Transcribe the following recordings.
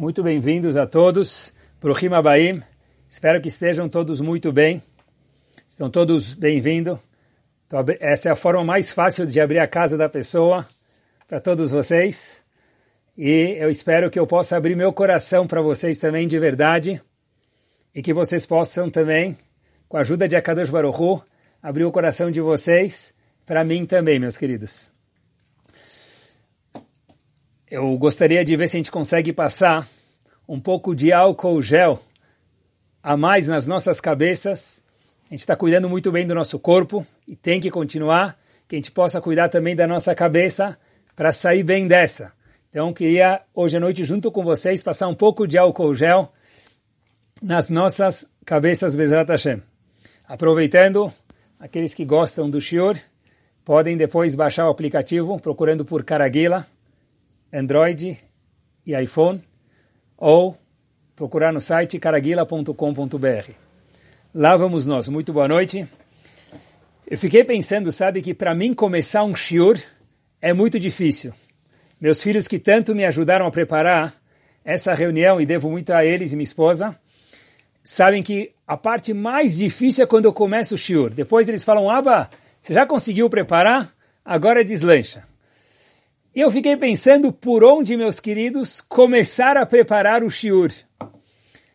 Muito bem-vindos a todos para o Rimabaim. Espero que estejam todos muito bem. Estão todos bem-vindos. Essa é a forma mais fácil de abrir a casa da pessoa para todos vocês. E eu espero que eu possa abrir meu coração para vocês também de verdade e que vocês possam também, com a ajuda de Akadosh Baruch abrir o coração de vocês para mim também, meus queridos. Eu gostaria de ver se a gente consegue passar um pouco de álcool gel a mais nas nossas cabeças. A gente está cuidando muito bem do nosso corpo e tem que continuar, que a gente possa cuidar também da nossa cabeça para sair bem dessa. Então, queria hoje à noite, junto com vocês, passar um pouco de álcool gel nas nossas cabeças, Bezrat Hashem. Aproveitando, aqueles que gostam do Shior, podem depois baixar o aplicativo procurando por Caraguila, Android e iPhone, ou procurar no site caraguila.com.br. Lá vamos nós. Muito boa noite. Eu fiquei pensando, sabe, que para mim começar um shiur é muito difícil. Meus filhos que tanto me ajudaram a preparar essa reunião, e devo muito a eles e minha esposa, sabem que a parte mais difícil é quando eu começo o shiur. Depois eles falam, Aba, você já conseguiu preparar? Agora deslancha. E eu fiquei pensando por onde, meus queridos, começar a preparar o shiur.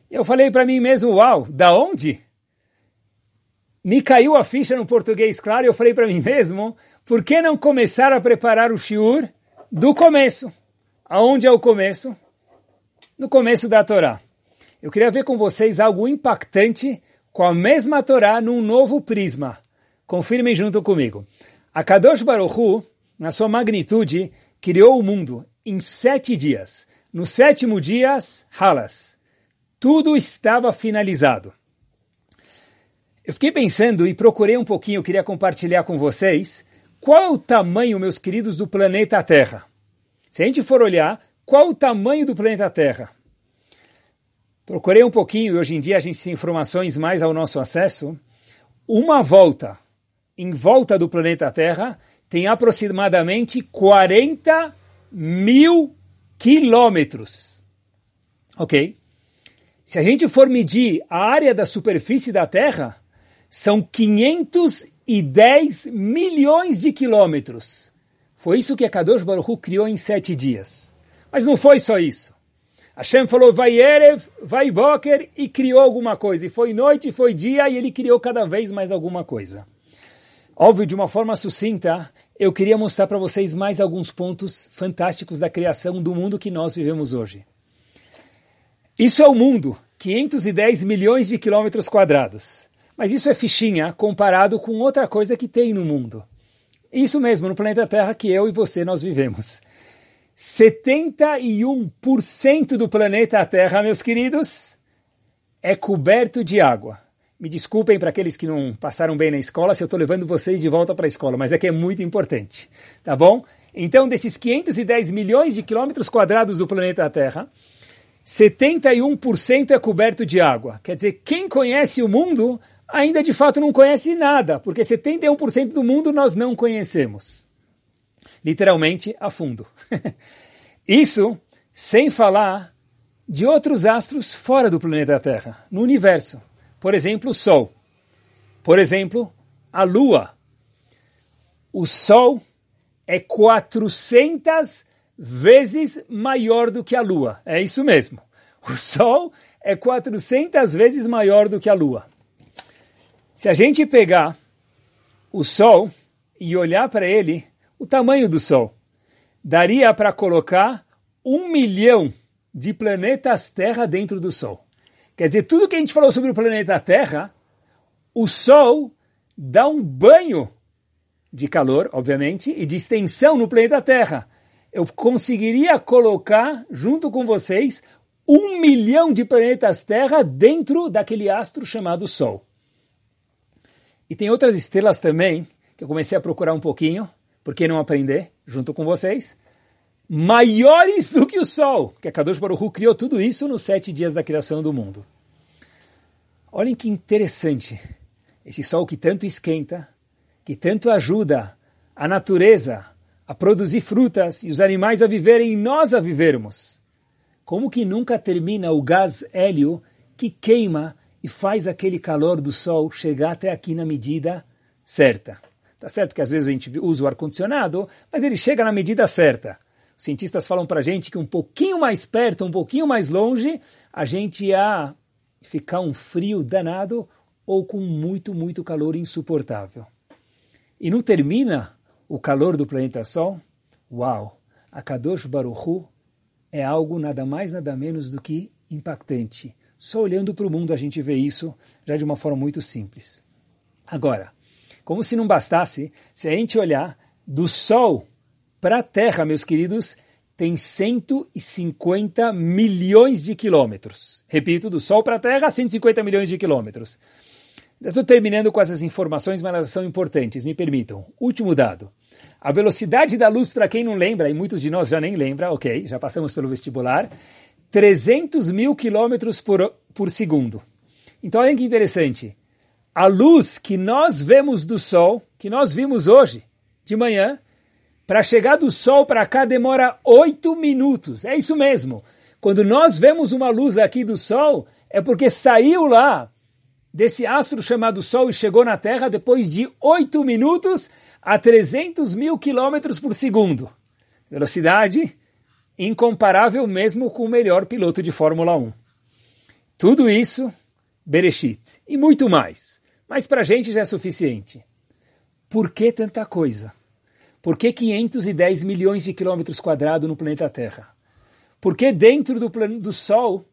Eu falei para mim mesmo, uau, da onde? Me caiu a ficha no português, claro, e eu falei para mim mesmo, por que não começar a preparar o shiur do começo? Aonde é o começo? No começo da Torá. Eu queria ver com vocês algo impactante com a mesma Torá num novo prisma. Confirmem junto comigo. A Kadosh Baruch Hu, na sua magnitude, criou o mundo em sete dias. No sétimo dia, halas. Tudo estava finalizado. Eu fiquei pensando e procurei um pouquinho, queria compartilhar com vocês qual é o tamanho, meus queridos, do planeta Terra. Se a gente for olhar, qual é o tamanho do planeta Terra? Procurei um pouquinho e hoje em dia a gente tem informações mais ao nosso acesso. Uma volta em volta do planeta Terra tem aproximadamente 40 mil quilômetros. Ok? Se a gente for medir a área da superfície da Terra, são 510 milhões de quilômetros. Foi isso que a Kadosh Baruch Hu criou em sete dias. Mas não foi só isso. Hashem falou, vai Erev, vai Boker, e criou alguma coisa. E foi noite, foi dia, e ele criou cada vez mais alguma coisa. Óbvio, de uma forma sucinta, eu queria mostrar para vocês mais alguns pontos fantásticos da criação do mundo que nós vivemos hoje. Isso é o mundo, 510 milhões de quilômetros quadrados. Mas isso é fichinha comparado com outra coisa que tem no mundo. Isso mesmo, no planeta Terra que eu e você nós vivemos. 71% do planeta Terra, meus queridos, é coberto de água. Me desculpem para aqueles que não passaram bem na escola se eu estou levando vocês de volta para a escola, mas é que é muito importante, tá bom? Então, desses 510 milhões de quilômetros quadrados do planeta Terra, 71% é coberto de água. Quer dizer, quem conhece o mundo ainda de fato não conhece nada, porque 71% do mundo nós não conhecemos. Literalmente a fundo. Isso sem falar de outros astros fora do planeta Terra, no universo. Por exemplo, o Sol. Por exemplo, a Lua. O Sol é 400 vezes maior do que a Lua. É isso mesmo. O Sol é 400 vezes maior do que a Lua. Se a gente pegar o Sol e olhar para ele, o tamanho do Sol, daria para colocar um milhão de planetas Terra dentro do Sol. Quer dizer, tudo que a gente falou sobre o planeta Terra, o Sol dá um banho de calor, obviamente, e de extensão no planeta Terra. Eu conseguiria colocar, junto com vocês, um milhão de planetas Terra dentro daquele astro chamado Sol. E tem outras estrelas também, que eu comecei a procurar um pouquinho, por que não aprender, junto com vocês, maiores do que o Sol, que a Kadosh Baruch criou tudo isso nos sete dias da criação do mundo. Olhem que interessante, esse Sol que tanto esquenta, que tanto ajuda a natureza a produzir frutas e os animais a viverem e nós a vivermos. como que nunca termina o gás hélio que queima e faz aquele calor do sol chegar até aqui na medida certa. Tá certo que às vezes a gente usa o ar-condicionado, mas ele chega na medida certa. Cientistas falam para a gente que um pouquinho mais perto, um pouquinho mais longe, a gente ia ficar um frio danado ou com muito, muito calor insuportável. E não termina o calor do planeta Sol? Uau! A Kadosh Baruchu é algo nada mais, nada menos do que impactante. Só olhando para o mundo a gente vê isso já de uma forma muito simples. Agora, como se não bastasse, se a gente olhar do Sol para a Terra, meus queridos, tem 150 milhões de quilômetros. Repito, do Sol para a Terra, 150 milhões de quilômetros. Estou terminando com essas informações, mas elas são importantes, me permitam. Último dado. A velocidade da luz, para quem não lembra, e muitos de nós já nem lembra, ok, já passamos pelo vestibular, 300 mil quilômetros por, por segundo. Então, olha que interessante a luz que nós vemos do Sol, que nós vimos hoje de manhã, para chegar do Sol para cá demora oito minutos. É isso mesmo. Quando nós vemos uma luz aqui do Sol, é porque saiu lá desse astro chamado Sol e chegou na Terra depois de oito minutos a 300 mil quilômetros por segundo. Velocidade incomparável mesmo com o melhor piloto de Fórmula 1. Tudo isso, Bereshit. E muito mais. Mas para a gente já é suficiente. Por que tanta coisa? Por que 510 milhões de quilômetros quadrados no planeta Terra? Por que dentro do, do Sol,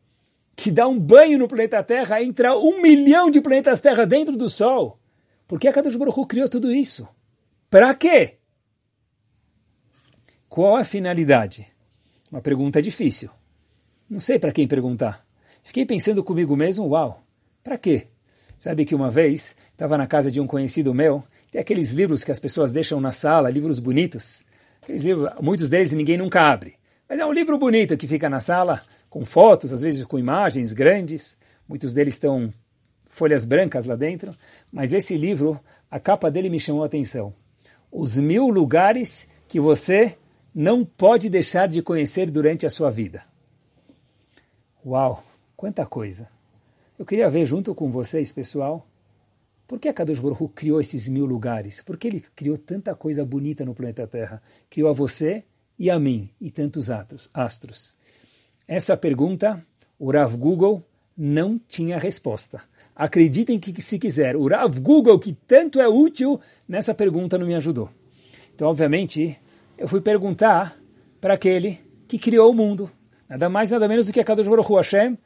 que dá um banho no planeta Terra, entra um milhão de planetas Terra dentro do Sol? Por que a Kadosh Baruch criou tudo isso? Para quê? Qual a finalidade? Uma pergunta difícil. Não sei para quem perguntar. Fiquei pensando comigo mesmo, uau, para quê? Sabe que uma vez estava na casa de um conhecido meu, tem aqueles livros que as pessoas deixam na sala, livros bonitos. Aqueles livros, muitos deles ninguém nunca abre. Mas é um livro bonito que fica na sala, com fotos, às vezes com imagens grandes. Muitos deles estão folhas brancas lá dentro. Mas esse livro, a capa dele me chamou a atenção. Os mil lugares que você não pode deixar de conhecer durante a sua vida. Uau, quanta coisa! Eu queria ver junto com vocês, pessoal, por que Kadosh Baruch criou esses mil lugares? Por que ele criou tanta coisa bonita no planeta Terra? Criou a você e a mim e tantos astros. Essa pergunta, o Rav Google não tinha resposta. Acreditem que se quiser, o Rav Google, que tanto é útil, nessa pergunta não me ajudou. Então, obviamente, eu fui perguntar para aquele que criou o mundo, nada mais nada menos do que a Kadosh Baruch Hu Hashem,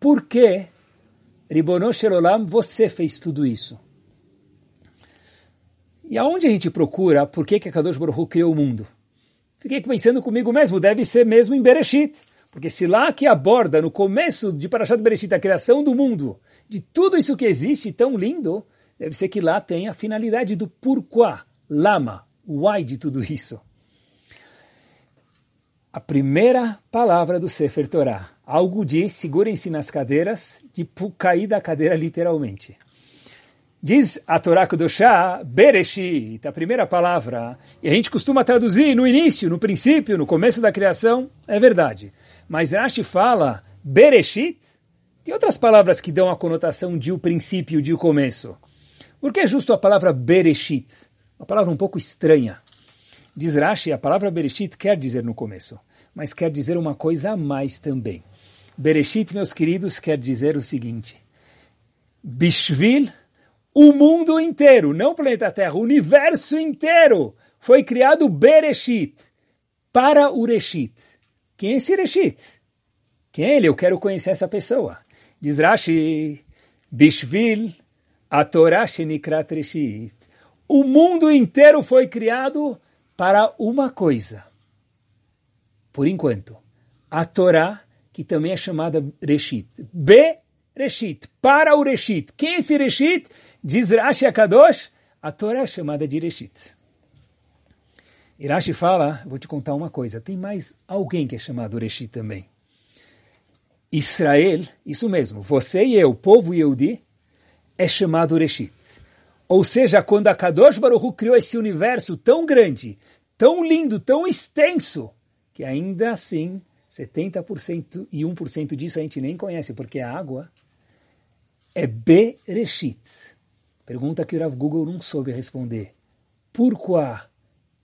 por que Ribono Shelolam, você fez tudo isso. E aonde a gente procura por que, que a Kadosh Baruch Hu criou o mundo? Fiquei pensando comigo mesmo, deve ser mesmo em Bereshit. Porque se lá que aborda, no começo de Parashat Bereshit, a criação do mundo, de tudo isso que existe tão lindo, deve ser que lá tem a finalidade do porquê, lama, why de tudo isso. A primeira palavra do Sefer Torah algo de segurem-se nas cadeiras, de cair da cadeira literalmente. Diz a Torá Kudoshá, Bereshit, a primeira palavra, e a gente costuma traduzir no início, no princípio, no começo da criação, é verdade. Mas Rashi fala Bereshit, tem outras palavras que dão a conotação de o princípio, de o começo. Por que é justo a palavra Bereshit? Uma palavra um pouco estranha. Diz Rashi, a palavra Bereshit quer dizer no começo, mas quer dizer uma coisa a mais também. Bereshit, meus queridos, quer dizer o seguinte: Bishvil, o mundo inteiro, não o planeta Terra, o universo inteiro foi criado Bereshit para o Reshit. Quem é esse Reshit? Quem é ele? Eu quero conhecer essa pessoa. Diz Rashi, Bishvil, a Shenikrat Reshit. O mundo inteiro foi criado para uma coisa. Por enquanto, a Torá que também é chamada Reshit. Be Reshit, para o Reshit. Quem é esse Reshit? Diz Rashi Akadosh, a Torá é chamada de Reshit. E Rashi fala, vou te contar uma coisa, tem mais alguém que é chamado Reshit também. Israel, isso mesmo, você e eu, povo Yehudi, é chamado Reshit. Ou seja, quando a Kadosh Baruch Hu criou esse universo tão grande, tão lindo, tão extenso, que ainda assim 70% e 1% disso a gente nem conhece, porque a água é Bereshit. Pergunta que o Rav Google não soube responder. Por quê?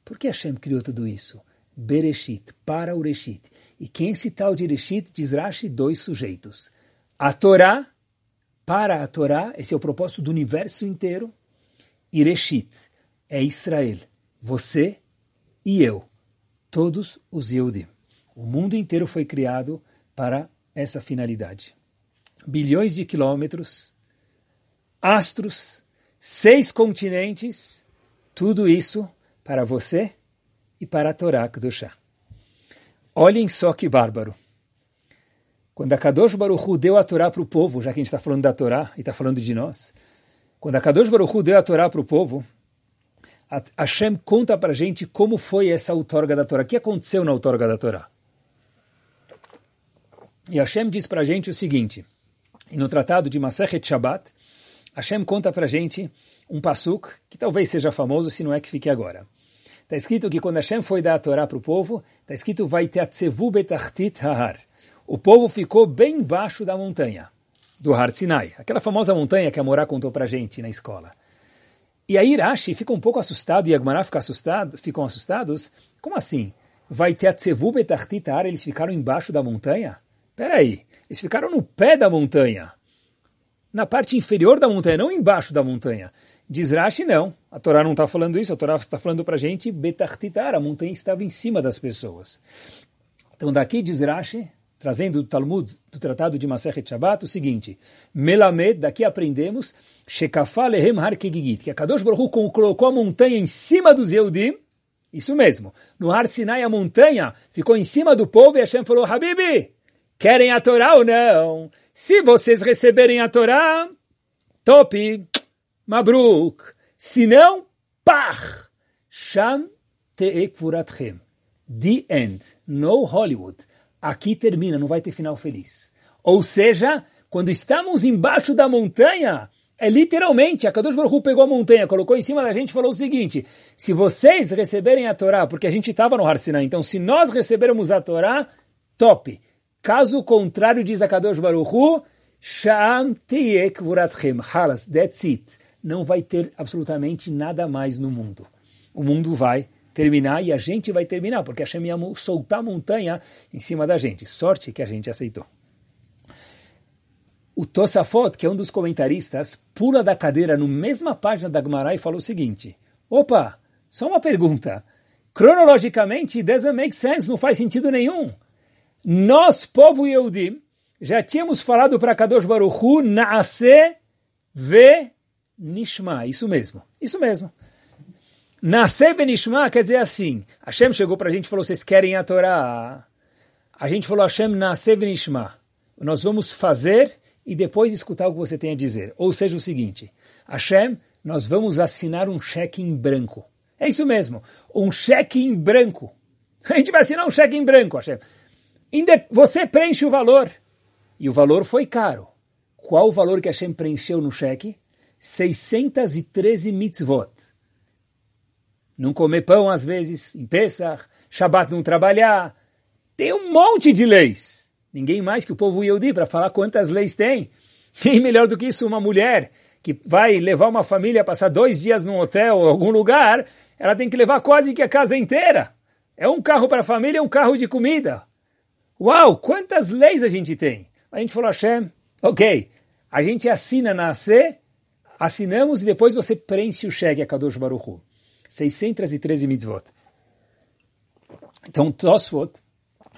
Por que Hashem criou tudo isso? Bereshit, para o Reshit. E quem esse tal de Reshit? Diz Rashi, dois sujeitos. A Torá, para a Torá, esse é o propósito do universo inteiro. E Reshit, é Israel, você e eu, todos os Yehudim. O mundo inteiro foi criado para essa finalidade. Bilhões de quilômetros, astros, seis continentes, tudo isso para você e para a Torá Kedoshá. Olhem só que bárbaro. Quando a Kadosh Baruch Hu deu a Torá para o povo, já que a gente está falando da Torá e está falando de nós, quando a Kadosh Baruch Hu deu a Torá para o povo, Hashem conta para a gente como foi essa outorga da Torá, o que aconteceu na outorga da Torá. E Hashem diz para a gente o seguinte, no tratado de Masechet Shabbat, Hashem conta para gente um pasuk que talvez seja famoso, se não é que fique agora. Está escrito que quando Hashem foi dar a Torá para o povo, está escrito vai teatzevu hahar. O povo ficou bem embaixo da montanha, do Har Sinai, aquela famosa montanha que a Morá contou para gente na escola. E aí Rashi fica um pouco assustado, e Agmará fica assustado, ficam assustados. Como assim? Vai teatzevu hahar, eles ficaram embaixo da montanha? Peraí, eles ficaram no pé da montanha, na parte inferior da montanha, não embaixo da montanha. Diz Rashi, não. A Torá não está falando isso, a Torá está falando para a gente, Betachtitar, a montanha estava em cima das pessoas. Então daqui diz Rashi, trazendo do Talmud, do Tratado de Masechet Shabbat, o seguinte, Melamed, daqui aprendemos, Shekafá lehem har kegigit, que a Kadosh Baruch colocou a montanha em cima dos Yehudim, isso mesmo, no Har Sinai a montanha ficou em cima do povo e Hashem falou, Habibi, querem a Torá ou não? Se vocês receberem a Torá, top, mabruk. Se não, pach, sham te'ekvuratchem. The end. No Hollywood. Aqui termina, não vai ter final feliz. Ou seja, quando estamos embaixo da montanha, é literalmente, a Kadosh Baruch pegou a montanha, colocou em cima da gente e falou o seguinte, se vocês receberem a Torá, porque a gente estava no Har Sinai, então se nós recebermos a Torá, top. Caso contrário, diz a Kadosh Baruch Hu, Sham tiyek vuratchem. Halas, that's it. Não vai ter absolutamente nada mais no mundo. O mundo vai terminar e a gente vai terminar, porque a Hashem ia soltar a montanha em cima da gente. Sorte que a gente aceitou. O Tosafot, que é um dos comentaristas, pula da cadeira no mesma página da Gemara e fala o seguinte, opa, só uma pergunta. Cronologicamente, doesn't make sense, não faz sentido nenhum. Nós, povo Yehudim, já tínhamos falado para Kadosh Baruch Hu, Naase ve Nishma. Isso mesmo, isso mesmo. Naase ve Nishma quer dizer assim, Hashem chegou para a gente e falou, vocês querem a Torá? A gente falou, Hashem, Naase ve Nishma. Nós vamos fazer e depois escutar o que você tem a dizer. Ou seja, o seguinte, Hashem, nós vamos assinar um cheque em branco. É isso mesmo, um cheque em branco. A gente vai assinar um cheque em branco, Hashem. Você preenche o valor. E o valor foi caro. Qual o valor que Hashem preencheu no cheque? 613 mitzvot. Não comer pão às vezes, em Pesach, Shabbat não trabalhar. Tem um monte de leis. Ninguém mais que o povo Yehudi para falar quantas leis tem. Quem melhor do que isso? Uma mulher que vai levar uma família a passar dois dias num hotel ou algum lugar, ela tem que levar quase que a casa inteira. É um carro para a família, um carro de comida. Uau, quantas leis a gente tem? A gente falou, Hashem, ok, a gente assina na AC, assinamos e depois você preenche o cheque a Kadosh Baruch Hu. 613 mitzvot. Então, Tosfot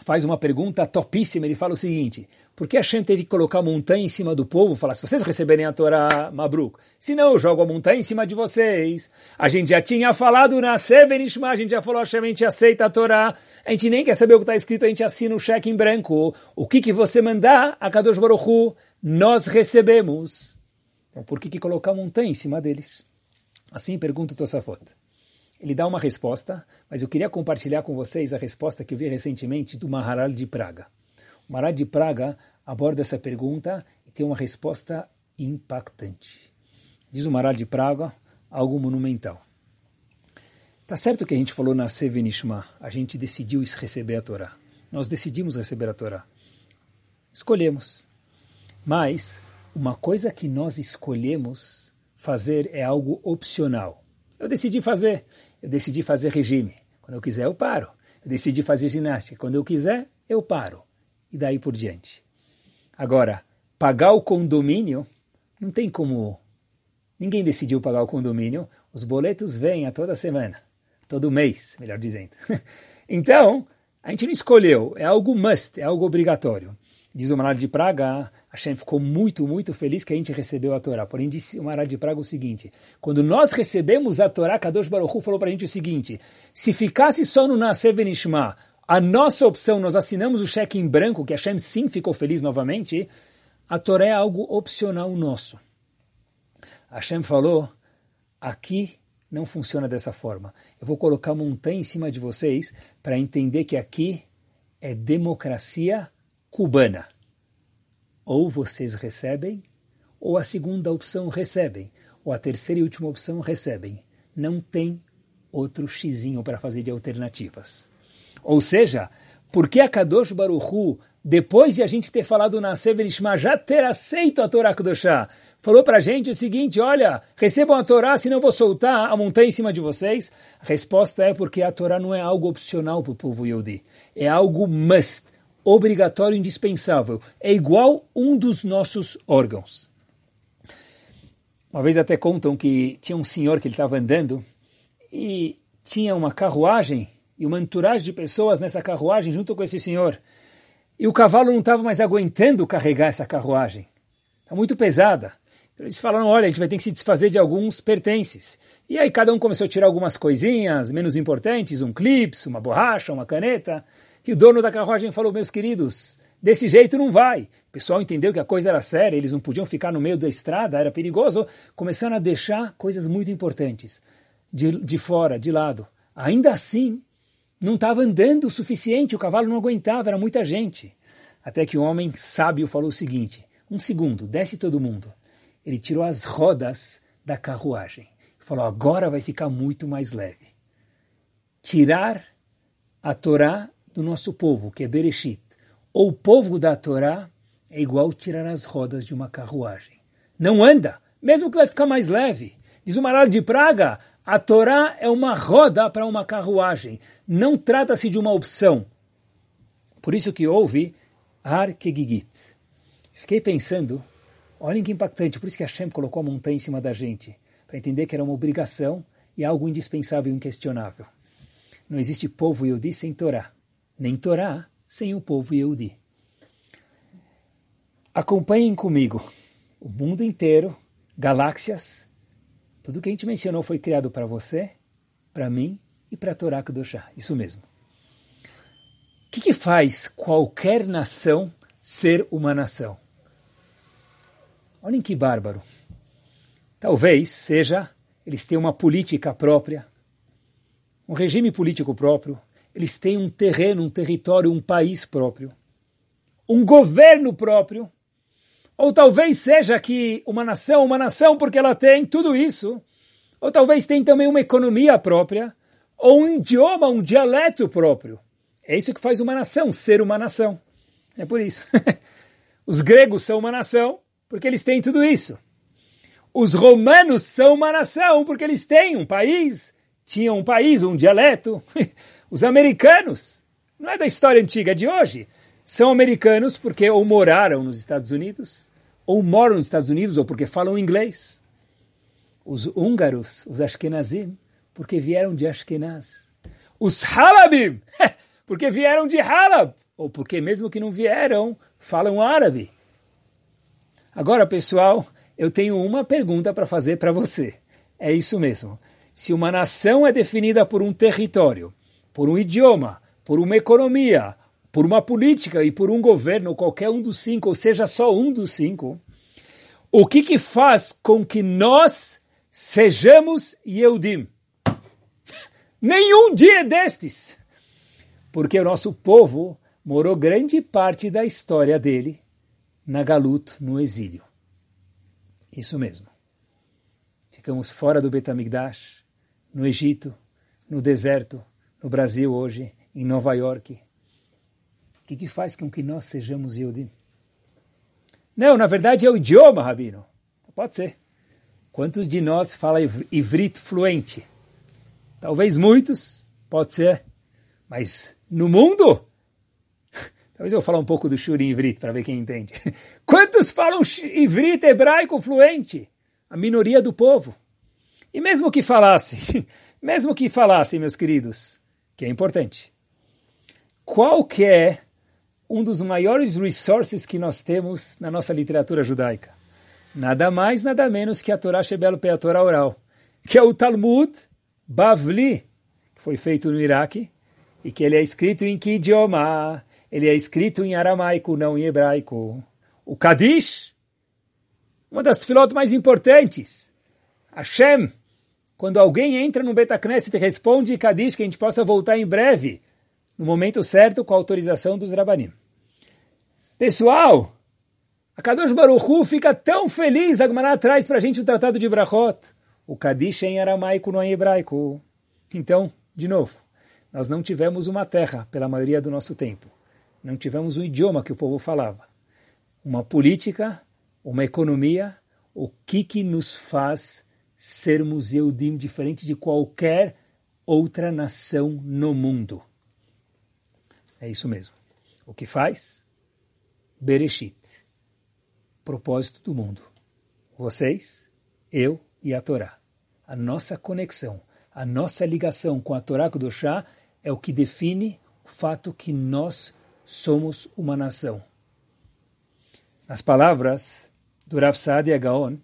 faz uma pergunta topíssima, ele fala o seguinte, por que Hashem teve que colocar a montanha em cima do povo? Falar, se vocês receberem a Torá, Mabruk. Se não, eu jogo a montanha em cima de vocês. A gente já tinha falado na Sevenishma, a gente já falou, Hashem, a gente aceita a Torá. A gente nem quer saber o que está escrito, a gente assina um cheque em branco. O que, que você mandar, a Kadosh Baruch Hu, nós recebemos. Então, por que, que colocar a montanha em cima deles? Assim pergunta o Tosafot. Ele dá uma resposta, mas eu queria compartilhar com vocês a resposta que eu vi recentemente do Maharal de Praga. Marat de Praga aborda essa pergunta e tem uma resposta impactante. Diz o Marat de Praga algo monumental. Tá certo que a gente falou na Sevenishma, a gente decidiu receber a Torá. Nós decidimos receber a Torá. Escolhemos. Mas uma coisa que nós escolhemos fazer é algo opcional. Eu decidi fazer. Eu decidi fazer regime. Quando eu quiser, eu paro. Eu decidi fazer ginástica. Quando eu quiser, eu paro. E daí por diante. Agora, pagar o condomínio, não tem como. Ninguém decidiu pagar o condomínio. Os boletos vêm a toda semana. Todo mês, melhor dizendo. então, a gente não escolheu. É algo must, é algo obrigatório. Diz o Maral de Praga, Hashem ficou muito, muito feliz que a gente recebeu a Torá. Porém, disse o Maral de Praga o seguinte, quando nós recebemos a Torá, Kadosh Baruch Hu falou para a gente o seguinte, se ficasse só no Nascer Venishma, a nossa opção, nós assinamos o cheque em branco, que Hashem sim ficou feliz novamente, a Torá é algo opcional nosso. Hashem falou, aqui não funciona dessa forma. Eu vou colocar montanha em cima de vocês para entender que aqui é democracia cubana. Ou vocês recebem, ou a segunda opção recebem, ou a terceira e última opção recebem. Não tem outro xizinho para fazer de alternativas. Ou seja, por que a Kadosh Baruchu, depois de a gente ter falado na Severishma, já ter aceito a Torá Kedoshá, falou para a gente o seguinte, olha, recebam a Torá, senão vou soltar a montanha em cima de vocês? A resposta é porque a Torá não é algo opcional para o povo Yodi, é algo must, obrigatório indispensável. É igual um dos nossos órgãos. Uma vez até contam que tinha um senhor que ele estava andando e tinha uma carruagem e uma entourage de pessoas nessa carruagem junto com esse senhor. E o cavalo não estava mais aguentando carregar essa carruagem. Está muito pesada. Então eles falaram, olha, a gente vai ter que se desfazer de alguns pertences. E aí cada um começou a tirar algumas coisinhas menos importantes, um clips, uma borracha, uma caneta. E o dono da carruagem falou, meus queridos, desse jeito não vai. O pessoal entendeu que a coisa era séria, eles não podiam ficar no meio da estrada, era perigoso. Começaram a deixar coisas muito importantes de, de fora, de lado. Ainda assim, não estava andando o suficiente, o cavalo não aguentava, era muita gente. Até que um homem sábio falou o seguinte: um segundo, desce todo mundo. Ele tirou as rodas da carruagem falou: agora vai ficar muito mais leve. Tirar a Torá do nosso povo, que é Bereshit, ou o povo da Torá, é igual tirar as rodas de uma carruagem. Não anda, mesmo que vai ficar mais leve. Diz o Maral de Praga, a Torá é uma roda para uma carruagem. Não trata-se de uma opção. Por isso que houve Har Kegigit. Fiquei pensando, olhem que impactante, por isso que Hashem colocou a montanha em cima da gente, para entender que era uma obrigação e algo indispensável e inquestionável. Não existe povo Yehudi sem Torá, nem Torá sem o povo Yehudi. Acompanhem comigo o mundo inteiro, galáxias, tudo que a gente mencionou foi criado para você, para mim e para a Torá Kedoshá. Isso mesmo. O que, que faz qualquer nação ser uma nação? Olhem que bárbaro. Talvez seja eles têm uma política própria, um regime político próprio, eles têm um terreno, um território, um país próprio, um governo próprio, ou talvez seja que uma nação, uma nação porque ela tem tudo isso, ou talvez tem também uma economia própria, ou um idioma, um dialeto próprio. É isso que faz uma nação ser uma nação. É por isso. Os gregos são uma nação porque eles têm tudo isso. Os romanos são uma nação porque eles têm um país, tinham um país, um dialeto. Os americanos, não é da história antiga de hoje, são americanos porque ou moraram nos Estados Unidos, ou moram nos Estados Unidos ou porque falam inglês. Os húngaros, os Ashkenazim, porque vieram de Ashkenaz. Os Halabim, porque vieram de Halab, ou porque mesmo que não vieram, falam árabe. Agora, pessoal, eu tenho uma pergunta para fazer para você. É isso mesmo. Se uma nação é definida por um território, por um idioma, por uma economia, por uma política e por um governo, qualquer um dos cinco, ou seja, só um dos cinco, o que que faz com que nós sejamos Yehudim? Nenhum dia destes. Porque o nosso povo morou grande parte da história dele na Galut, no exílio. Isso mesmo. Ficamos fora do Betamigdash, no Egito, no deserto, no Brasil hoje, em Nova York, que, que faz com que nós sejamos Yehudim? Não, na verdade é o idioma, Rabino. Pode ser. Quantos de nós fala ivrit fluente? Talvez muitos, pode ser. Mas no mundo? Talvez eu vou falar um pouco do shuri em ivrit para ver quem entende. Quantos falam ivrit hebraico fluente? A minoria do povo. E mesmo que falasse, mesmo que falasse, meus queridos, que é importante. Qual que é um dos maiores resources que nós temos na nossa literatura judaica. Nada mais, nada menos que a Torá Shebel a Torá oral, que é o Talmud Bavli, que foi feito no Iraque, e que ele é escrito em que idioma? Ele é escrito em aramaico, não em hebraico. O Kadish, uma das filotas mais importantes. Hashem, quando alguém entra no Betacneset e responde Kadish, que a gente possa voltar em breve, no momento certo, com a autorização dos Rabanim. Pessoal, a Kadosh Baruchu fica tão feliz, a Gemara traz para a gente o Tratado de Brachot. O Kadish é em aramaico, não é em hebraico. Então, de novo, nós não tivemos uma terra pela maioria do nosso tempo. Não tivemos um idioma que o povo falava. Uma política, uma economia, o que, que nos faz sermos Eudim diferente de qualquer outra nação no mundo? É isso mesmo. O que faz? Bereshit. Propósito do mundo. Vocês, eu e a Torá. A nossa conexão, a nossa ligação com a Torá Kudoshá é o que define o fato que nós somos uma nação. Nas palavras do Rav Saadia Gaon,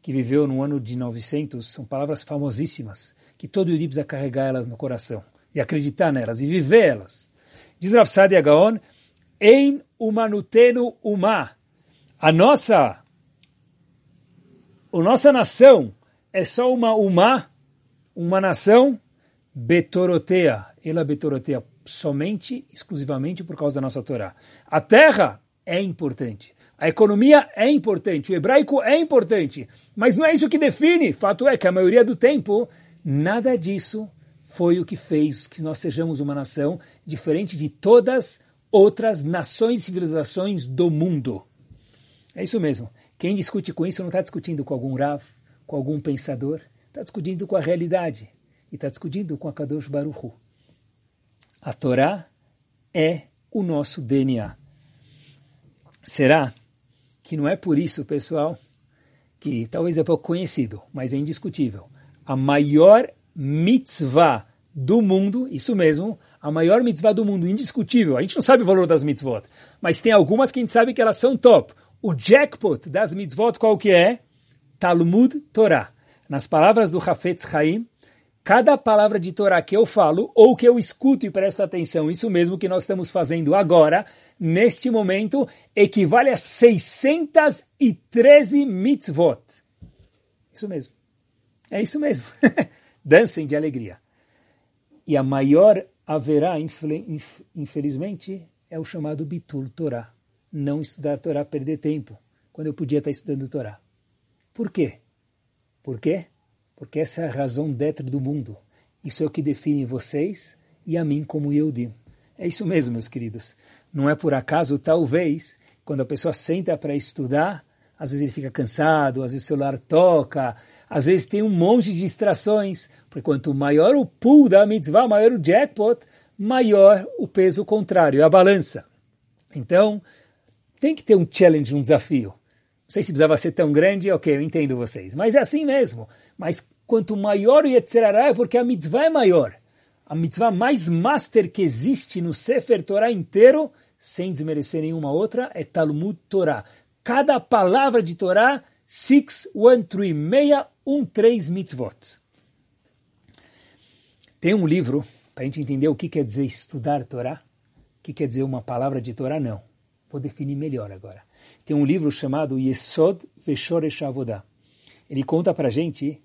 que viveu no ano de 900, são palavras famosíssimas, que todo Yudi precisa carregar elas no coração, e acreditar nelas, e viver elas. Diz Rav Sadi Agaon, Ein umanutenu uma. A nossa, a nossa nação é só uma uma, uma nação betorotea. Ela betorotea somente, exclusivamente por causa da nossa Torá. A terra é importante. A economia é importante, o hebraico é importante, mas não é isso que define. Fato é que a maioria do tempo, nada disso foi o que fez que nós sejamos uma nação diferente de todas outras nações e civilizações do mundo. É isso mesmo. Quem discute com isso não está discutindo com algum Rav, com algum pensador, está discutindo com a realidade e está discutindo com a Kadosh Baruch Hu. A Torá é o nosso DNA. Será que não é por isso, pessoal, que talvez é pouco conhecido, mas é indiscutível, a maior mitzvah do mundo, isso mesmo, a maior mitzvah do mundo, indiscutível. A gente não sabe o valor das mitzvot, mas tem algumas que a gente sabe que elas são top. O jackpot das mitzvot qual que é? Talmud Torah. Nas palavras do Hafetz Haim, cada palavra de Torá que eu falo ou que eu escuto e presto atenção, isso mesmo que nós estamos fazendo agora, neste momento, equivale a 613 mitzvot. Isso mesmo. É isso mesmo. dancem de alegria. E a maior haverá, infelizmente, é o chamado Bitul Torá. Não estudar Torá, perder tempo, quando eu podia estar estudando Torá. Por quê? Por quê? Porque essa é a razão d'être do mundo. Isso é o que define vocês e a mim como Yehudim. É isso mesmo, meus queridos. Não é por acaso, talvez, quando a pessoa senta para estudar, às vezes ele fica cansado, às vezes o celular toca, às vezes tem um monte de distrações, porque quanto maior o pool da mitzvah, maior o jackpot, maior o peso contrário, a balança. Então, tem que ter um challenge, um desafio. Sei se precisava ser tão grande, ok, eu entendo vocês. Mas é assim mesmo. Mas quanto maior o Yetzirará é porque a mitzvah é maior. A mitzvah mais master que existe no Sefer Torah inteiro, sem desmerecer nenhuma outra, é Talmud Torah. Cada palavra de Torah, 6, 1, 3, meia, um três mitzvot. Tem um livro para a gente entender o que quer dizer estudar Torá, o que quer dizer uma palavra de Torá, não. Vou definir melhor agora. Tem um livro chamado Yesod Veshoresh Avodah. Ele conta para gente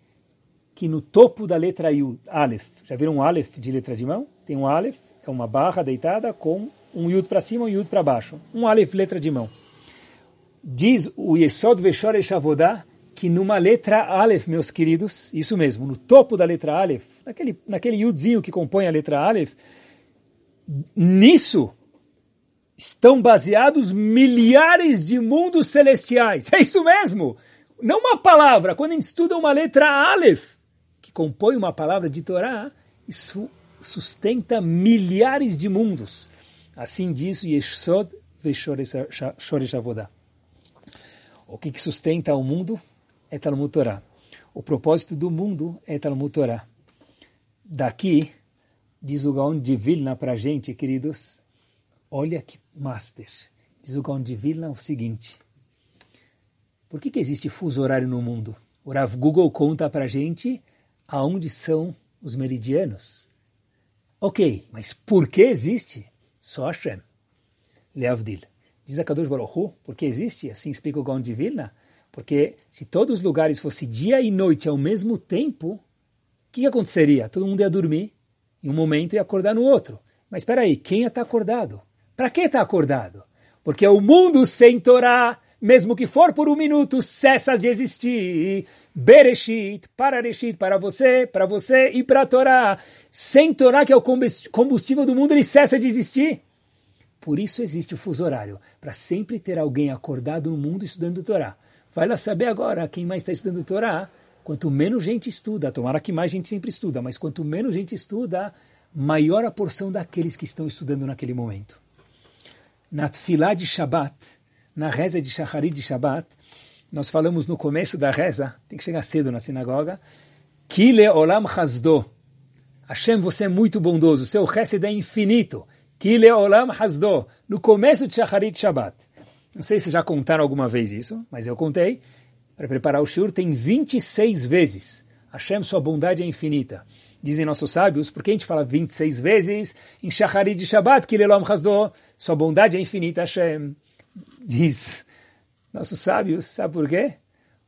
que no topo da letra Yud, Aleph, já viram um Aleph de letra de mão? Tem um Aleph, é uma barra deitada com um Yud para cima e um Yud para baixo. Um Aleph, letra de mão. Diz o Yesod Veshoresh Avodah que numa letra Aleph, meus queridos, isso mesmo, no topo da letra Aleph, naquele, naquele yudzinho que compõe a letra Aleph, nisso estão baseados milhares de mundos celestiais. É isso mesmo! Não uma palavra. Quando a gente estuda uma letra Aleph, que compõe uma palavra de Torá, isso sustenta milhares de mundos. Assim diz Yeshod Veshoresh Avodah. O que, sustenta o mundo é Talmud Torá. O propósito do mundo é Talmud Torá. Daqui, diz o Gaon de Vilna para gente, queridos, olha que master. Diz o Gaon de Vilna o seguinte, por que, que existe fuso horário no mundo? O Rav Google conta para gente aonde são os meridianos. Ok, mas por que existe? Só Hashem. Leavdil. Diz a Kadosh Baruch Hu, por que existe? Assim explica o Gaon de Vilna. Porque se todos os lugares fossem dia e noite ao mesmo tempo, o que, que aconteceria? Todo mundo ia dormir em um momento e acordar no outro. Mas espera aí, quem está acordado? Para que está acordado? Porque o mundo sem Torá, mesmo que for por um minuto, cessa de existir. Bereshit, Parareshit, para você, para você e para Torá. Sem Torá, que é o combustível do mundo, ele cessa de existir. Por isso existe o fuso horário, para sempre ter alguém acordado no mundo estudando Torá. Vai lá saber agora quem mais está estudando Torá. Quanto menos gente estuda, tomara que mais gente sempre estuda, mas quanto menos gente estuda, maior a porção daqueles que estão estudando naquele momento. Na Tfilá de Shabbat, na reza de Shacharit de Shabbat, nós falamos no começo da reza, tem que chegar cedo na sinagoga, Kile Olam Hasdo. Hashem, você é muito bondoso, seu chesed é infinito. Kile Olam Hasdo. No começo de Shacharit Shabbat. Não sei se já contaram alguma vez isso, mas eu contei. Para preparar o shur tem 26 vezes. Hashem, sua bondade é infinita. Dizem nossos sábios, porque a gente fala 26 vezes em Shacharit Shabbat, Kile Olam Hasdo, sua bondade é infinita, Hashem. Diz nossos sábios, sabe por quê?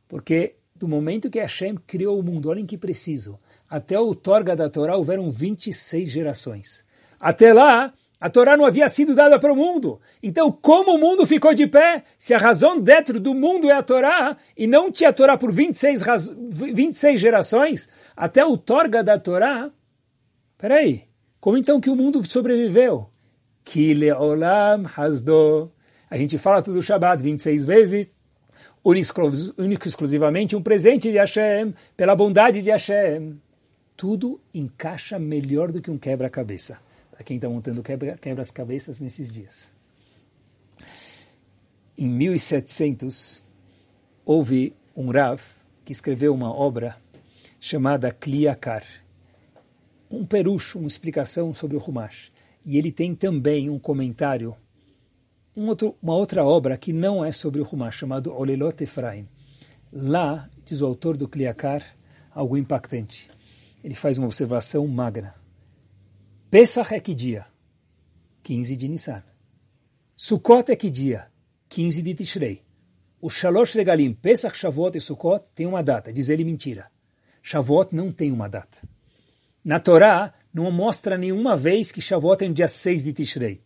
Porque do momento que Hashem criou o mundo, olhem que preciso, até o Torga da Torá houveram 26 gerações. Até lá, a Torá não havia sido dada para o mundo. Então, como o mundo ficou de pé? Se a razão dentro do mundo é a Torá, e não tinha Torá por 26, 26 gerações, até o Torga da Torá, peraí, como então que o mundo sobreviveu? Kile olam hasdo a gente fala tudo o Shabbat 26 vezes, único exclusivamente um presente de Hashem, pela bondade de Hashem. Tudo encaixa melhor do que um quebra-cabeça. Para quem está montando quebra-cabeças nesses dias. Em 1700, houve um Rav que escreveu uma obra chamada Kliakar. Um perucho, uma explicação sobre o Humash. E ele tem também um comentário um outro, uma outra obra que não é sobre o Humash, chamado Olelot Efraim. Lá, diz o autor do Kliakar, algo impactante. Ele faz uma observação magna. Pesach é que dia? 15 de Nissan. Sukkot é que dia? 15 de Tishrei. O Shalosh Regalim, Pesach, Shavuot e Sukkot tem uma data. Diz ele mentira. Shavuot não tem uma data. Na Torá, não mostra nenhuma vez que Shavuot é no dia 6 de Tishrei.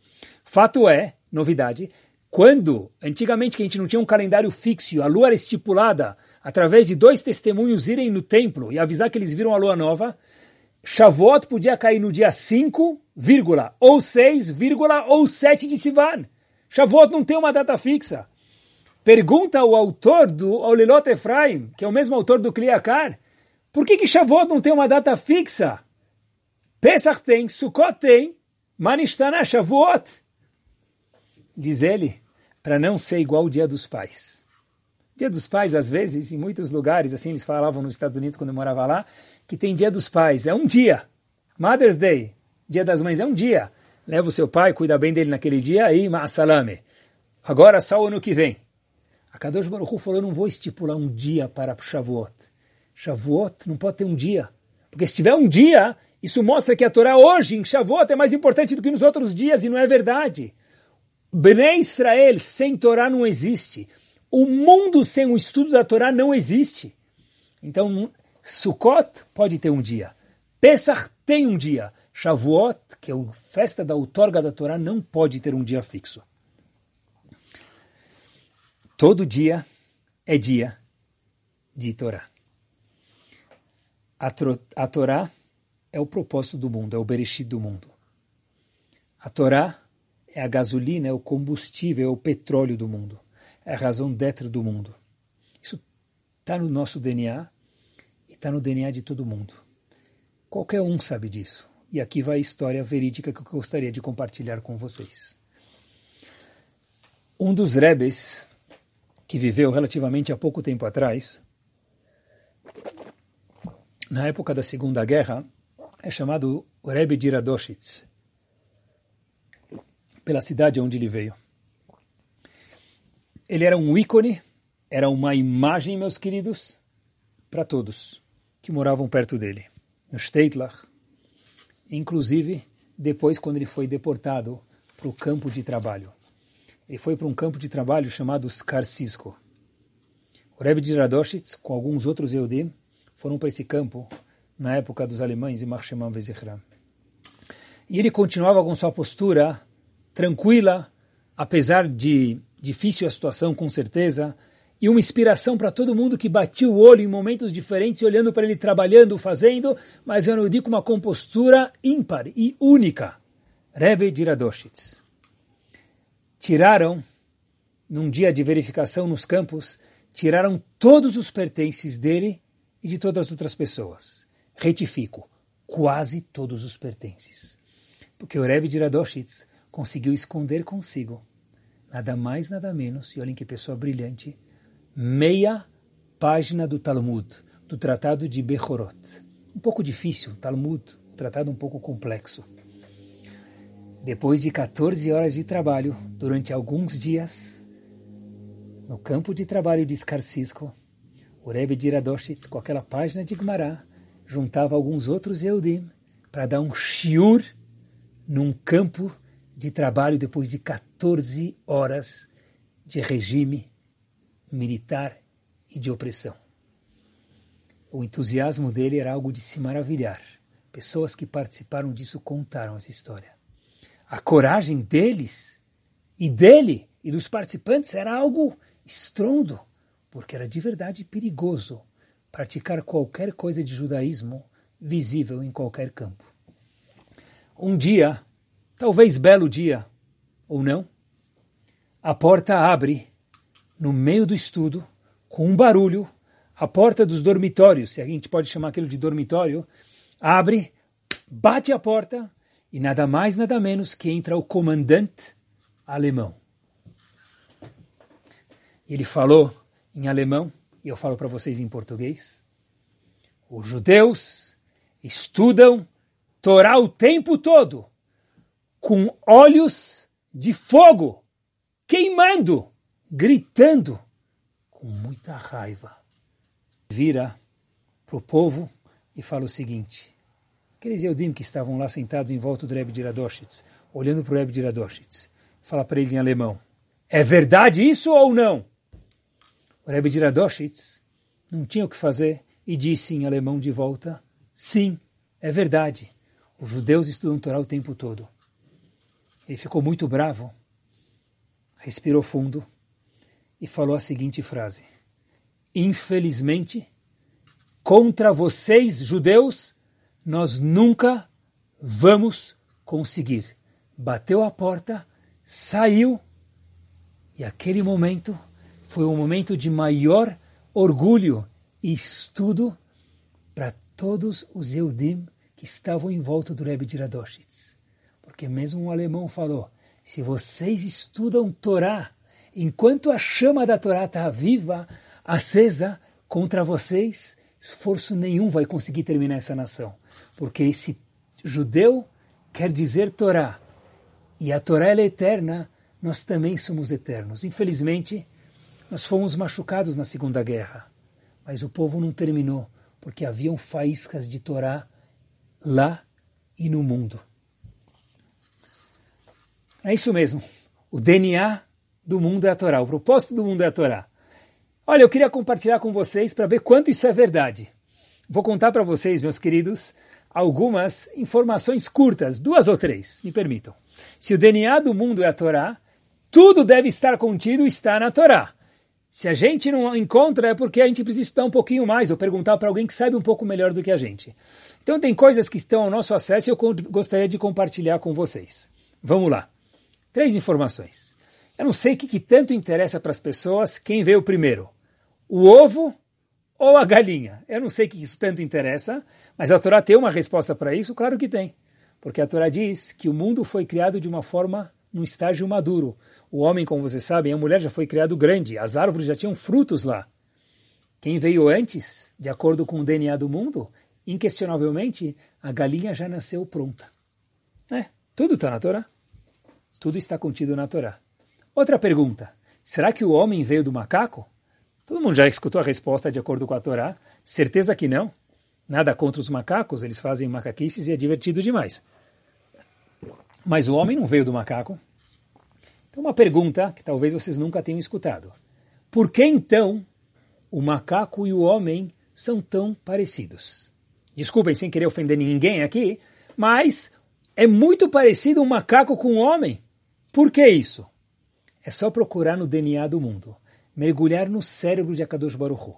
Fato é novidade. Quando, antigamente, que a gente não tinha um calendário fixo, a lua era estipulada através de dois testemunhos irem no templo e avisar que eles viram a lua nova, Shavuot podia cair no dia 5, vírgula, ou 6, vírgula, ou 7 de Sivan. Shavuot não tem uma data fixa. Pergunta o autor do Olilot Efraim, que é o mesmo autor do Kliakar, por que que Shavuot não tem uma data fixa? Pesach tem, Sukkot tem, Manistana Shavuot diz ele, para não ser igual o Dia dos Pais. Dia dos Pais, às vezes, em muitos lugares, assim eles falavam nos Estados Unidos quando eu morava lá, que tem Dia dos Pais, é um dia. Mother's Day, Dia das Mães, é um dia. Leva o seu pai, cuida bem dele naquele dia, aí, ma'asalame. Agora só o ano que vem. A Kadosh Baruch Hu falou, não vou estipular um dia para Shavuot. Shavuot não pode ter um dia. Porque se tiver um dia, isso mostra que a Torá hoje, em Shavuot, é mais importante do que nos outros dias, e não é verdade. Bnei Israel sem Torá não existe. O mundo sem o estudo da Torá não existe. Então, Sukkot pode ter um dia. Pesach tem um dia. Shavuot, que é a festa da outorga da Torá, não pode ter um dia fixo. Todo dia é dia de Torá. A, a Torá é o propósito do mundo, é o Bereshit do mundo. A Torá é a gasolina, é o combustível, é o petróleo do mundo. É a razão d'être do mundo. Isso está no nosso DNA e está no DNA de todo mundo. Qualquer um sabe disso. E aqui vai a história verídica que eu gostaria de compartilhar com vocês. Um dos rebes que viveu relativamente há pouco tempo atrás, na época da Segunda Guerra, é chamado Rebbe de Radoshitz, pela cidade onde ele veio. Ele era um ícone, era uma imagem, meus queridos, para todos que moravam perto dele, no Steitlach, inclusive depois quando ele foi deportado para o campo de trabalho. Ele foi para um campo de trabalho chamado Skarsisko. O Rebbe de Radoshitz, com alguns outros Eudim, foram para esse campo na época dos alemães e Marshemam Vezichram. E ele continuava com sua postura tranquila, apesar de difícil a situação, com certeza, e uma inspiração para todo mundo que batia o olho em momentos diferentes, olhando para ele trabalhando, fazendo, mas eu não digo uma compostura ímpar e única. Rebbe de Radoshitz. Tiraram, num dia de verificação nos campos, tiraram todos os pertences dele e de todas as outras pessoas. Retifico, quase todos os pertences. Porque o Rebbe de Radoshitz conseguiu esconder consigo, nada mais, nada menos, e olhem que pessoa brilhante, meia página do Talmud, do Tratado de Bechorot. Um pouco difícil, Talmud, um tratado um pouco complexo. Depois de 14 horas de trabalho, durante alguns dias, no campo de trabalho de Skarsisko, o Rebbe de Radoshitz, com aquela página de Gemara, juntava alguns outros Eudim para dar um shiur num campo de trabalho depois de 14 horas de regime militar e de opressão. O entusiasmo dele era algo de se maravilhar. Pessoas que participaram disso contaram essa história. A coragem deles e dele e dos participantes era algo estrondo, porque era de verdade perigoso praticar qualquer coisa de judaísmo visível em qualquer campo. Um dia, talvez belo dia, ou não, a porta abre no meio do estudo, com um barulho, a porta dos dormitórios, se a gente pode chamar aquilo de dormitório, abre, bate a porta e nada mais, nada menos que entra o comandante alemão. Ele falou em alemão, e eu falo para vocês em português. Os judeus estudam Torá o tempo todo com olhos de fogo, queimando, gritando, com muita raiva. Vira para o povo e fala o seguinte: aqueles Eudim que estavam lá sentados em volta do Rebbe de Radoshitz, olhando para o Rebbe de Radoshitz, fala para eles em alemão: é verdade isso ou não? O Rebbe de Radoshitz não tinha o que fazer e disse em alemão de volta: sim, é verdade. Os judeus estudam Torá o tempo todo. Ele ficou muito bravo, respirou fundo e falou a seguinte frase: Infelizmente, contra vocês, judeus, nós nunca vamos conseguir. Bateu a porta, saiu, e aquele momento foi um momento de maior orgulho e estudo para todos os Eudim que estavam em volta do Rebbe de Radoshitz. Porque mesmo um alemão falou, se vocês estudam Torá, enquanto a chama da Torá está viva, acesa, contra vocês, esforço nenhum vai conseguir terminar essa nação. Porque esse judeu quer dizer Torá. E a Torá é eterna, nós também somos eternos. Infelizmente, nós fomos machucados na Segunda Guerra. Mas o povo não terminou, porque haviam faíscas de Torá lá e no mundo. É isso mesmo. O DNA do mundo é a Torá. O propósito do mundo é a Torá. Olha, eu queria compartilhar com vocês para ver quanto isso é verdade. Vou contar para vocês, meus queridos, algumas informações curtas, duas ou três, me permitam. Se o DNA do mundo é a Torá, tudo deve estar contido está na Torá. Se a gente não encontra é porque a gente precisa estudar um pouquinho mais ou perguntar para alguém que sabe um pouco melhor do que a gente. Então tem coisas que estão ao nosso acesso e eu gostaria de compartilhar com vocês. Vamos lá. Três informações. Eu não sei o que, que tanto interessa para as pessoas quem veio primeiro, o ovo ou a galinha. Eu não sei o que isso tanto interessa, mas a Torá tem uma resposta para isso? Claro que tem. Porque a Torá diz que o mundo foi criado de uma forma, num estágio maduro. O homem, como vocês sabem, a mulher já foi criado grande, as árvores já tinham frutos lá. Quem veio antes, de acordo com o DNA do mundo, inquestionavelmente, a galinha já nasceu pronta. É, tudo está na Torá. Tudo está contido na Torá. Outra pergunta. Será que o homem veio do macaco? Todo mundo já escutou a resposta de acordo com a Torá? Certeza que não. Nada contra os macacos, eles fazem macaquices e é divertido demais. Mas o homem não veio do macaco. Então, uma pergunta que talvez vocês nunca tenham escutado. Por que então o macaco e o homem são tão parecidos? Desculpem sem querer ofender ninguém aqui, mas é muito parecido um macaco com um homem. Por que isso? É só procurar no DNA do mundo, mergulhar no cérebro de Akadosh Baruch Hu.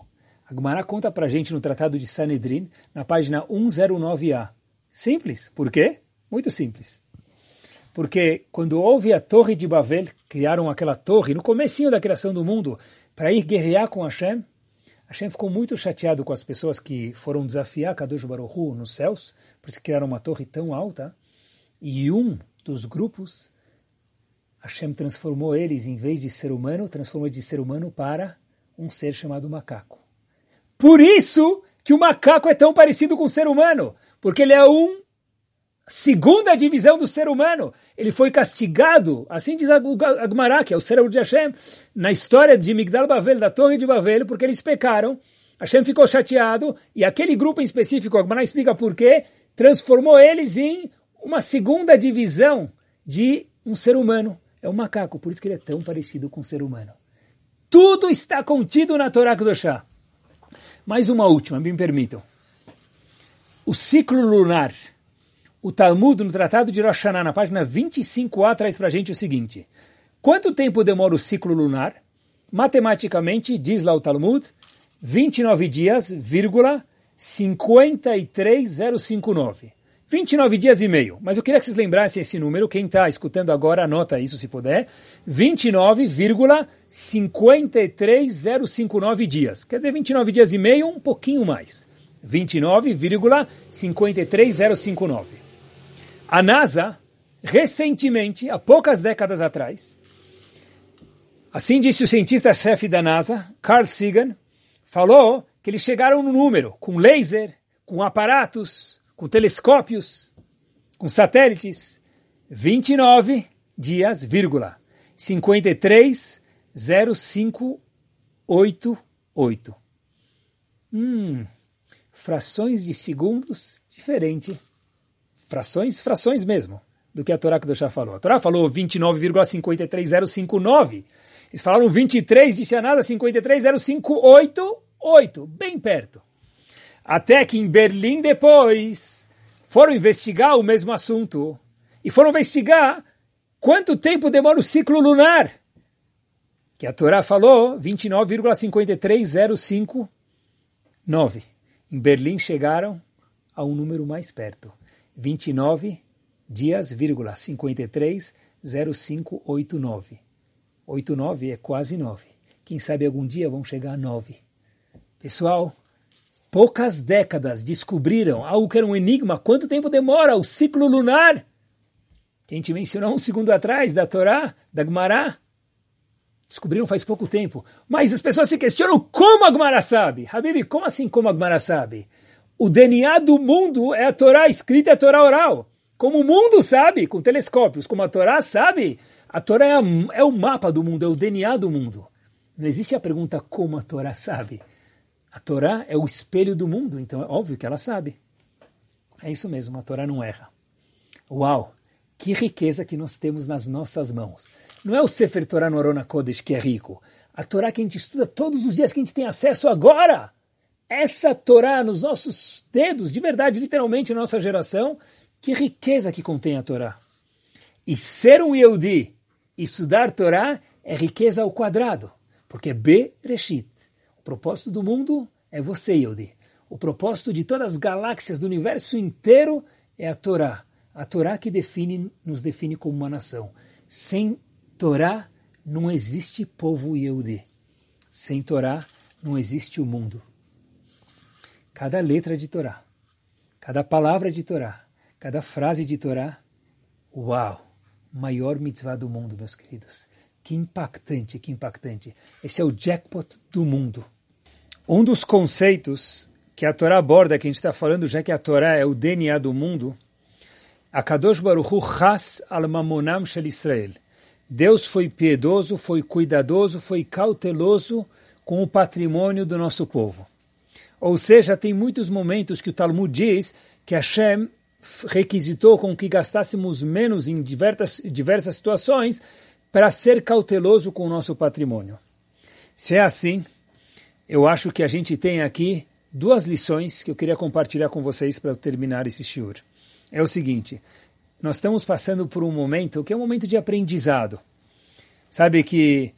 A conta pra gente no Tratado de Sanedrin, na página 109a. Simples. Por quê? Muito simples. Porque quando houve a Torre de Babel, criaram aquela torre no comecinho da criação do mundo para ir guerrear com Hashem, Hashem ficou muito chateado com as pessoas que foram desafiar Kadosh Baruch Hu nos céus, por isso criaram uma torre tão alta, e um dos grupos, Hashem transformou eles, em vez de ser humano, transformou de ser humano para um ser chamado macaco. Por isso que o macaco é tão parecido com o ser humano, porque ele é um segunda divisão do ser humano. Ele foi castigado, assim diz Agmará, que é o cérebro de Hashem, na história de Migdal Bavel, da Torre de Bavel, porque eles pecaram. Hashem ficou chateado e aquele grupo em específico, Agmará explica por quê, transformou eles em uma segunda divisão de um ser humano. É um macaco, por isso que ele é tão parecido com o ser humano. Tudo está contido na Torá Kedoshá. Mais uma última, me permitam. O ciclo lunar o Talmud, no Tratado de Rosh Hashanah, na página 25a, traz para a gente o seguinte. Quanto tempo demora o ciclo lunar? Matematicamente, diz lá o Talmud, 29 dias, vírgula, 53059. 29 dias e meio. Mas eu queria que vocês lembrassem esse número. Quem está escutando agora, anota isso se puder. 29,53059 dias. Quer dizer, 29 dias e meio, um pouquinho mais. 29,53059. A NASA, recentemente, há poucas décadas atrás, assim disse o cientista-chefe da NASA, Carl Sagan, falou que eles chegaram no número com laser, com aparatos, com telescópios, com satélites, 29 dias, vírgula, 53,0588. Hum, frações de segundos diferente frações, frações mesmo, do que a Torá Kedoshá falou. A Torá falou 29,53059. Eles falaram 23, disse a nada, 53,0588, bem perto. Até que em Berlim depois foram investigar o mesmo assunto e foram investigar quanto tempo demora o ciclo lunar. Que a Torá falou 29,53059. Em Berlim chegaram a um número mais perto. 29 dias, vírgula, 53, 0589. 89 é quase 9. Quem sabe algum dia vão chegar a 9. Pessoal, poucas décadas descobriram algo que era um enigma. Quanto tempo demora o ciclo lunar? Que a gente mencionou um segundo atrás, da Torá, da Gemara. Descobriram faz pouco tempo. Mas as pessoas se questionam como a Gemara sabe. Habib, como assim como a Gemara sabe? O DNA do mundo é a Torá escrita, é a Torá oral. Como o mundo sabe, com telescópios, como a Torá sabe, a Torá é, a, é o mapa do mundo, é o DNA do mundo. Não existe a pergunta como a Torá sabe. A Torá é o espelho do mundo, então é óbvio que ela sabe. É isso mesmo, a Torá não erra. Uau! Que riqueza que nós temos nas nossas mãos. Não é o Sefer Torah no Arona Kodesh que é rico. A Torá que a gente estuda todos os dias, que a gente tem acesso agora essa Torá nos nossos dedos, de verdade, literalmente, na nossa geração, que riqueza que contém a Torá. E ser um Yehudi, estudar Torá, é riqueza ao quadrado, porque Bereshit, o propósito do mundo é você, Yehudi. O propósito de todas as galáxias do universo inteiro é a Torá. A Torá que define, nos define como uma nação. Sem Torá não existe povo Yehudi. Sem Torá não existe o mundo. Cada letra de Torá, cada palavra de Torá, cada frase de Torá, uau! Maior mitzvah do mundo, meus queridos. Que impactante, que impactante. Esse é o jackpot do mundo. Um dos conceitos que a Torá aborda, que a gente está falando, já que a Torá é o DNA do mundo, a Kadosh Baruch Hu Chas al Mamonam Shel Israel. Deus foi piedoso, foi cuidadoso, foi cauteloso com o patrimônio do nosso povo. Ou seja, tem muitos momentos que o Talmud diz que Hashem requisitou com que gastássemos menos em diversas, diversas situações para ser cauteloso com o nosso patrimônio. Se é assim, eu acho que a gente tem aqui duas lições que eu queria compartilhar com vocês para terminar esse shiur. É o seguinte, nós estamos passando por um momento que é um momento de aprendizado. Sabe que,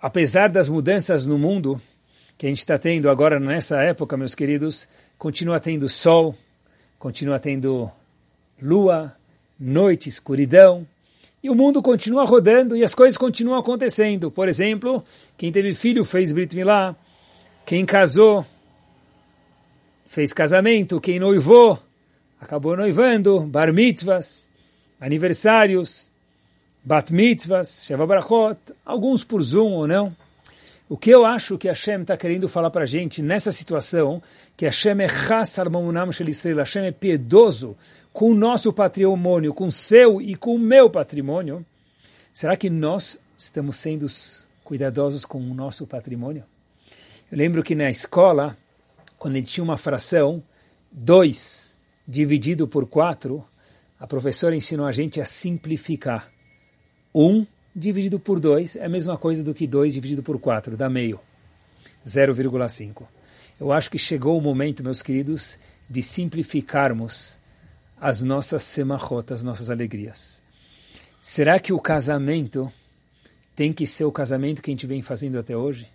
apesar das mudanças no mundo que a gente está tendo agora nessa época, meus queridos, continua tendo sol, continua tendo lua, noite, escuridão, e o mundo continua rodando e as coisas continuam acontecendo. Por exemplo, quem teve filho fez Brit Milá, quem casou fez casamento, quem noivou, acabou noivando, bar mitzvahs, aniversários, bat mitzvahs, sheva brachot, alguns por Zoom ou não. O que eu acho que Hashem está querendo falar para a gente nessa situação, que Hashem é chassar mamunam shel Israel, Hashem é piedoso com o nosso patrimônio, com o seu e com o meu patrimônio, será que nós estamos sendo cuidadosos com o nosso patrimônio? Eu lembro que na escola, quando a gente tinha uma fração, 2 dividido por 4, a professora ensinou a gente a simplificar. 1 um dividido por 2 é a mesma coisa do que 2 dividido por 4, dá meio. 0,5. Eu acho que chegou o momento, meus queridos, de simplificarmos as nossas semachot, as nossas alegrias. Será que o casamento tem que ser o casamento que a gente vem fazendo até hoje?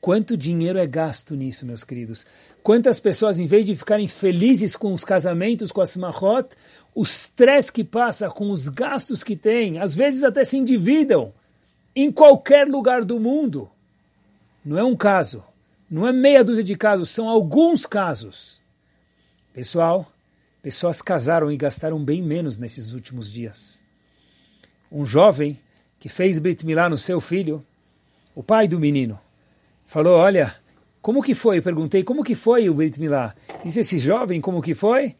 Quanto dinheiro é gasto nisso, meus queridos? Quantas pessoas, em vez de ficarem felizes com os casamentos, com a Simachot, o stress que passa com os gastos que tem, às vezes até se endividam em qualquer lugar do mundo. Não é um caso, não é meia dúzia de casos, são alguns casos. Pessoal, pessoas casaram e gastaram bem menos nesses últimos dias. Um jovem que fez Brit Milá no seu filho, o pai do menino, falou, olha, como que foi? Eu perguntei, como que foi o Brit Milá? Disse esse jovem, como que foi?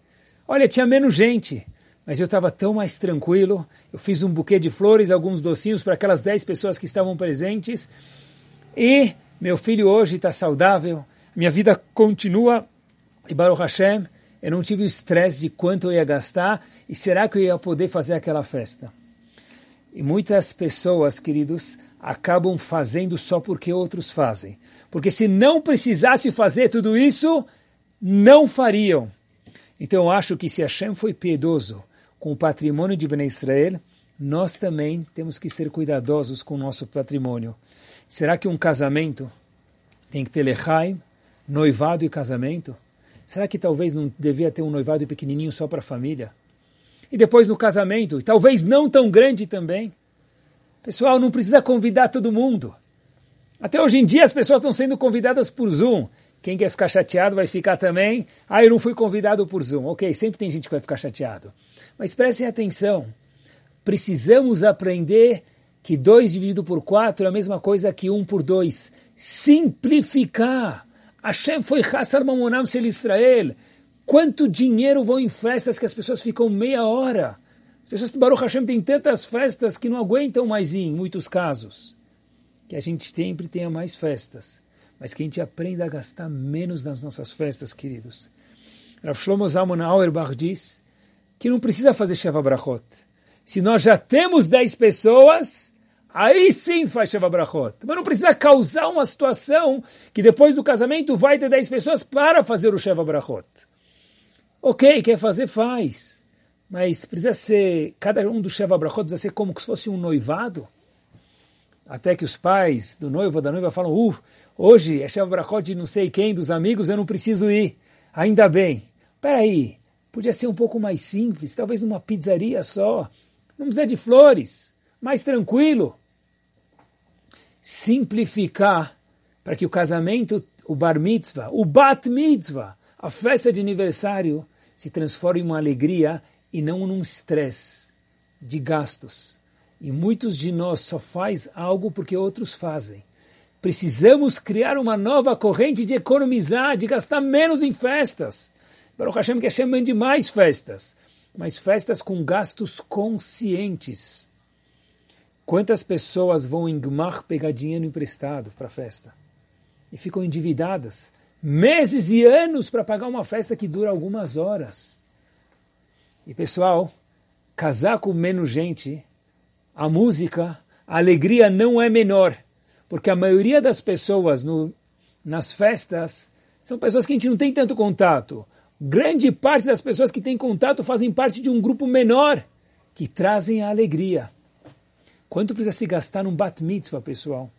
Olha, tinha menos gente, mas eu estava tão mais tranquilo. Eu fiz um buquê de flores, alguns docinhos para aquelas 10 pessoas que estavam presentes. E meu filho hoje está saudável, minha vida continua. E Baruch Hashem, eu não tive o estresse de quanto eu ia gastar e será que eu ia poder fazer aquela festa. E muitas pessoas, queridos, acabam fazendo só porque outros fazem. Porque se não precisasse fazer tudo isso, não fariam. Então eu acho que se Hashem foi piedoso com o patrimônio de Ben Israel, nós também temos que ser cuidadosos com o nosso patrimônio. Será que um casamento tem que ter lechaim, noivado e casamento? Será que talvez não devia ter um noivado pequenininho só para a família? E depois no casamento, talvez não tão grande também? Pessoal, não precisa convidar todo mundo. Até hoje em dia as pessoas estão sendo convidadas por Zoom. Quem quer ficar chateado vai ficar também. Ah, eu não fui convidado por Zoom. Ok, sempre tem gente que vai ficar chateado. Mas prestem atenção. Precisamos aprender que 2 dividido por 4 é a mesma coisa que 1 um por 2. Simplificar. Hashem foi Hassar Mamonam Sel Israel. Quanto dinheiro vão em festas que as pessoas ficam meia hora? As pessoas de Baruch Hashem têm tantas festas que não aguentam mais ir, em muitos casos. Que a gente sempre tenha mais festas, mas que a gente aprenda a gastar menos nas nossas festas, queridos. Rav Shlomo Zalman Auerbach diz que não precisa fazer Sheva Brachot. Se nós já temos 10 pessoas, aí sim faz Sheva Brachot. Mas não precisa causar uma situação que depois do casamento vai ter 10 pessoas para fazer o Sheva Brachot. Ok, quer fazer, faz mas precisa ser, cada um dos Sheva Brachot precisa ser como se fosse um noivado, até que os pais do noivo ou da noiva falam, uh, hoje é Sheva Brachot de não sei quem, dos amigos, eu não preciso ir, ainda bem. Peraí, podia ser um pouco mais simples, talvez numa pizzaria só, não precisa de flores, mais tranquilo. Simplificar para que o casamento, o bar mitzvah, o bat mitzvah, a festa de aniversário se transforme em uma alegria e não num estresse de gastos. E muitos de nós só faz algo porque outros fazem. Precisamos criar uma nova corrente de economizar, de gastar menos em festas. Baruch Hashem que Hashem mande mais festas, mas festas com gastos conscientes. Quantas pessoas vão em Gmar pegar dinheiro emprestado para festa? E ficam endividadas meses e anos para pagar uma festa que dura algumas horas. E pessoal, casar com menos gente, a música, a alegria não é menor, porque a maioria das pessoas no, nas festas são pessoas que a gente não tem tanto contato. Grande parte das pessoas que têm contato fazem parte de um grupo menor que trazem a alegria. Quanto precisa se gastar num bat mitzvah, pessoal?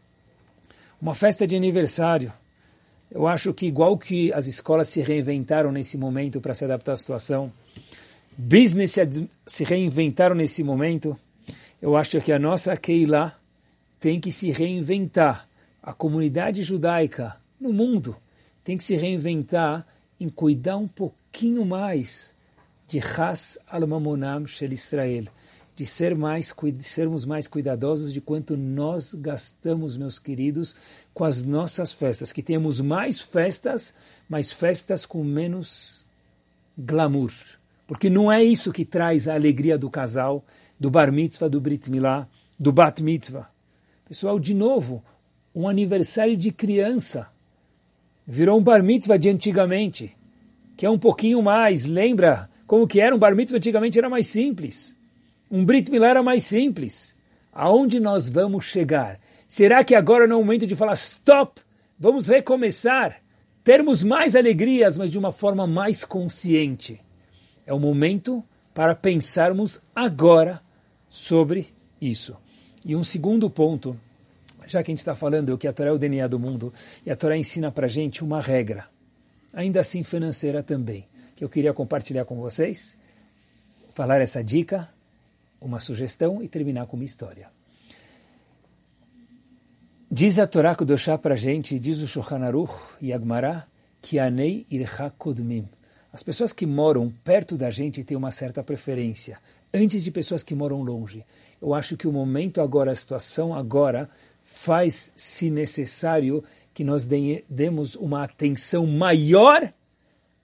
Uma festa de aniversário. Eu acho que igual que as escolas se reinventaram nesse momento para se adaptar à situação, business se reinventaram nesse momento, eu acho que a nossa Keilah tem que se reinventar. A comunidade judaica no mundo tem que se reinventar em cuidar um pouquinho mais de Has al-Mamonam Shel Israel, de ser mais, sermos mais cuidadosos de quanto nós gastamos, meus queridos, com as nossas festas, que tenhamos mais festas, mas festas com menos glamour. Porque não é isso que traz a alegria do casal, do bar mitzvah, do brit milá, do bat mitzvah. Pessoal, de novo, um aniversário de criança virou um bar mitzvah de antigamente, que é um pouquinho mais, lembra como que era um bar mitzvah antigamente era mais simples. Um brit milá era mais simples. Aonde nós vamos chegar? Será que agora não é o momento de falar stop? Vamos recomeçar, termos mais alegrias, mas de uma forma mais consciente. É o momento para pensarmos agora sobre isso. E um segundo ponto já que a gente está falando que a Torá é o DNA do mundo, e a Torá ensina para a gente uma regra, ainda assim financeira também, que eu queria compartilhar com vocês, falar essa dica, uma sugestão e terminar com uma história. Diz a Torá Kudoshá para a gente, diz o Shulchan Aruch e Agmará, que anei ircha kodmim. As pessoas que moram perto da gente têm uma certa preferência, antes de pessoas que moram longe. Eu acho que o momento agora, a situação agora, faz, se necessário, que nós demos uma atenção maior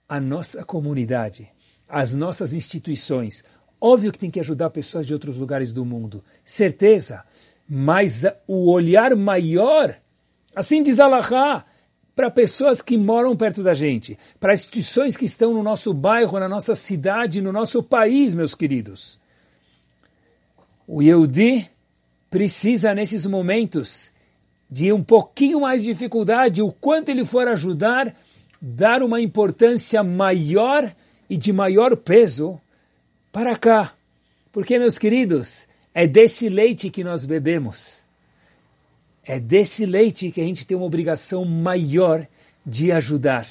à nossa comunidade, às nossas instituições. Óbvio que tem que ajudar pessoas de outros lugares do mundo, certeza, mas o olhar maior, assim diz Allah, para pessoas que moram perto da gente, para instituições que estão no nosso bairro, na nossa cidade, no nosso país, meus queridos. O Yehudi precisa, nesses momentos de um pouquinho mais de dificuldade, o quanto ele for ajudar, dar uma importância maior e de maior peso para cá. Porque, meus queridos, é desse leite que nós bebemos. É desse leite que a gente tem uma obrigação maior de ajudar.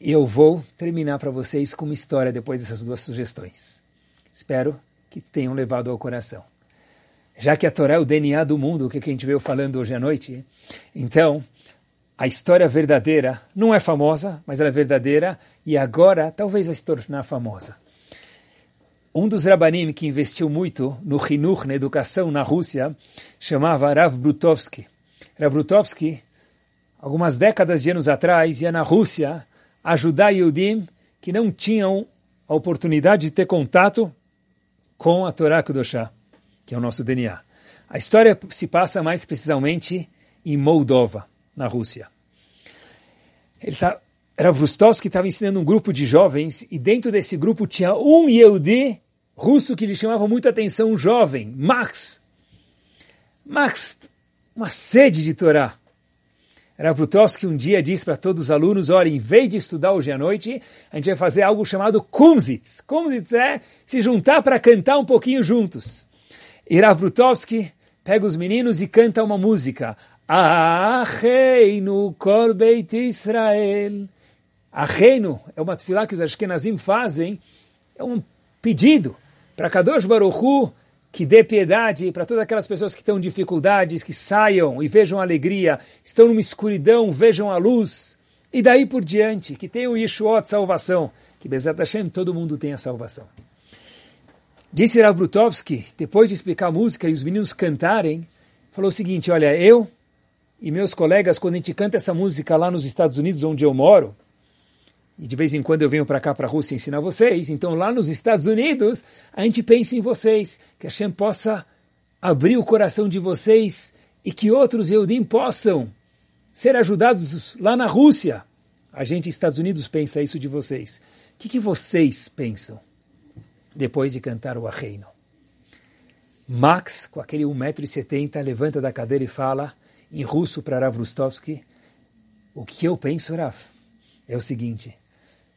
Eu vou terminar para vocês com uma história depois dessas duas sugestões. Espero que tenham levado ao coração já que a Torá é o DNA do mundo, o que a gente veio falando hoje à noite, então a história verdadeira não é famosa, mas ela é verdadeira e agora talvez vai se tornar famosa. Um dos rabanim que investiu muito no Hinuch, na educação na Rússia, chamava Rav Brutovsky. Rav Brutovsky, algumas décadas de anos atrás, ia na Rússia ajudar Yudim que não tinham a oportunidade de ter contato com a Torá Kudoshá que é o nosso DNA. A história se passa mais precisamente em Moldova, na Rússia. Ele tá, Vrustovsky que estava ensinando um grupo de jovens e dentro desse grupo tinha um Yehudi russo que lhe chamava muita atenção, um jovem, Max. Max, uma sede de Torá. Era Vrustovsky um dia disse para todos os alunos, olha, em vez de estudar hoje à noite, a gente vai fazer algo chamado Kumsitz. Kumsitz é se juntar para cantar um pouquinho juntos. Irav Brutovsky pega os meninos e canta uma música. Acheinu kol beit Israel. Acheinu é uma tefilá que os ashkenazim fazem, é um pedido para Kadosh Baruchu, que dê piedade para todas aquelas pessoas que estão em dificuldades, que saiam e vejam alegria, estão numa escuridão, vejam a luz, e daí por diante, que tenham Yeshuot, salvação, que Bezat Hashem, todo mundo tenha salvação. Disse Rav Brutovsky, depois de explicar a música e os meninos cantarem, falou o seguinte, olha, eu e meus colegas, quando a gente canta essa música lá nos Estados Unidos, onde eu moro, e de vez em quando eu venho para cá, para a Rússia, ensinar vocês. Então, lá nos Estados Unidos, a gente pensa em vocês, que a Hashem possa abrir o coração de vocês e que outros Eudim possam ser ajudados lá na Rússia. A gente, Estados Unidos, pensa isso de vocês. O que, que vocês pensam depois de cantar o Arreino? Max, com aquele 1,70m, levanta da cadeira e fala em russo para Rav Rustovsky, o que eu penso, Rav, é o seguinte,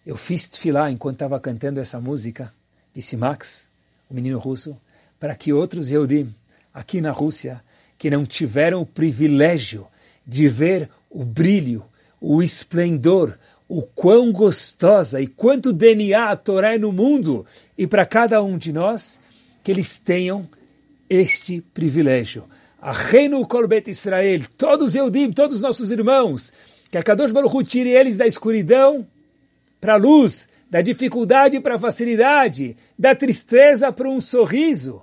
eu fiz tefilá enquanto estava cantando essa música, disse Max, o menino russo, para que outros Eudim, aqui na Rússia, que não tiveram o privilégio de ver o brilho, o esplendor, o quão gostosa e quanto DNA a Torá é no mundo, e para cada um de nós, que eles tenham este privilégio. A Reino Kolbet Israel, todos Eudim, todos nossos irmãos, que a Kadosh Baruch Hu tire eles da escuridão para a luz, da dificuldade para a facilidade, da tristeza para um sorriso.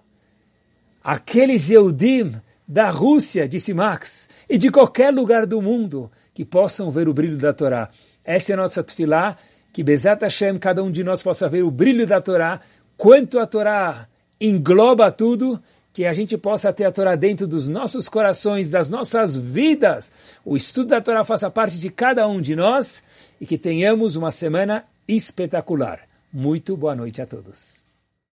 Aqueles Eudim da Rússia, disse Max, e de qualquer lugar do mundo que possam ver o brilho da Torá. Essa é a nossa tefilá, que Bezat Hashem, cada um de nós possa ver o brilho da Torá, quanto a Torá engloba tudo, que a gente possa ter a Torá dentro dos nossos corações, das nossas vidas. O estudo da Torá faça parte de cada um de nós e que tenhamos uma semana espetacular. Muito boa noite a todos.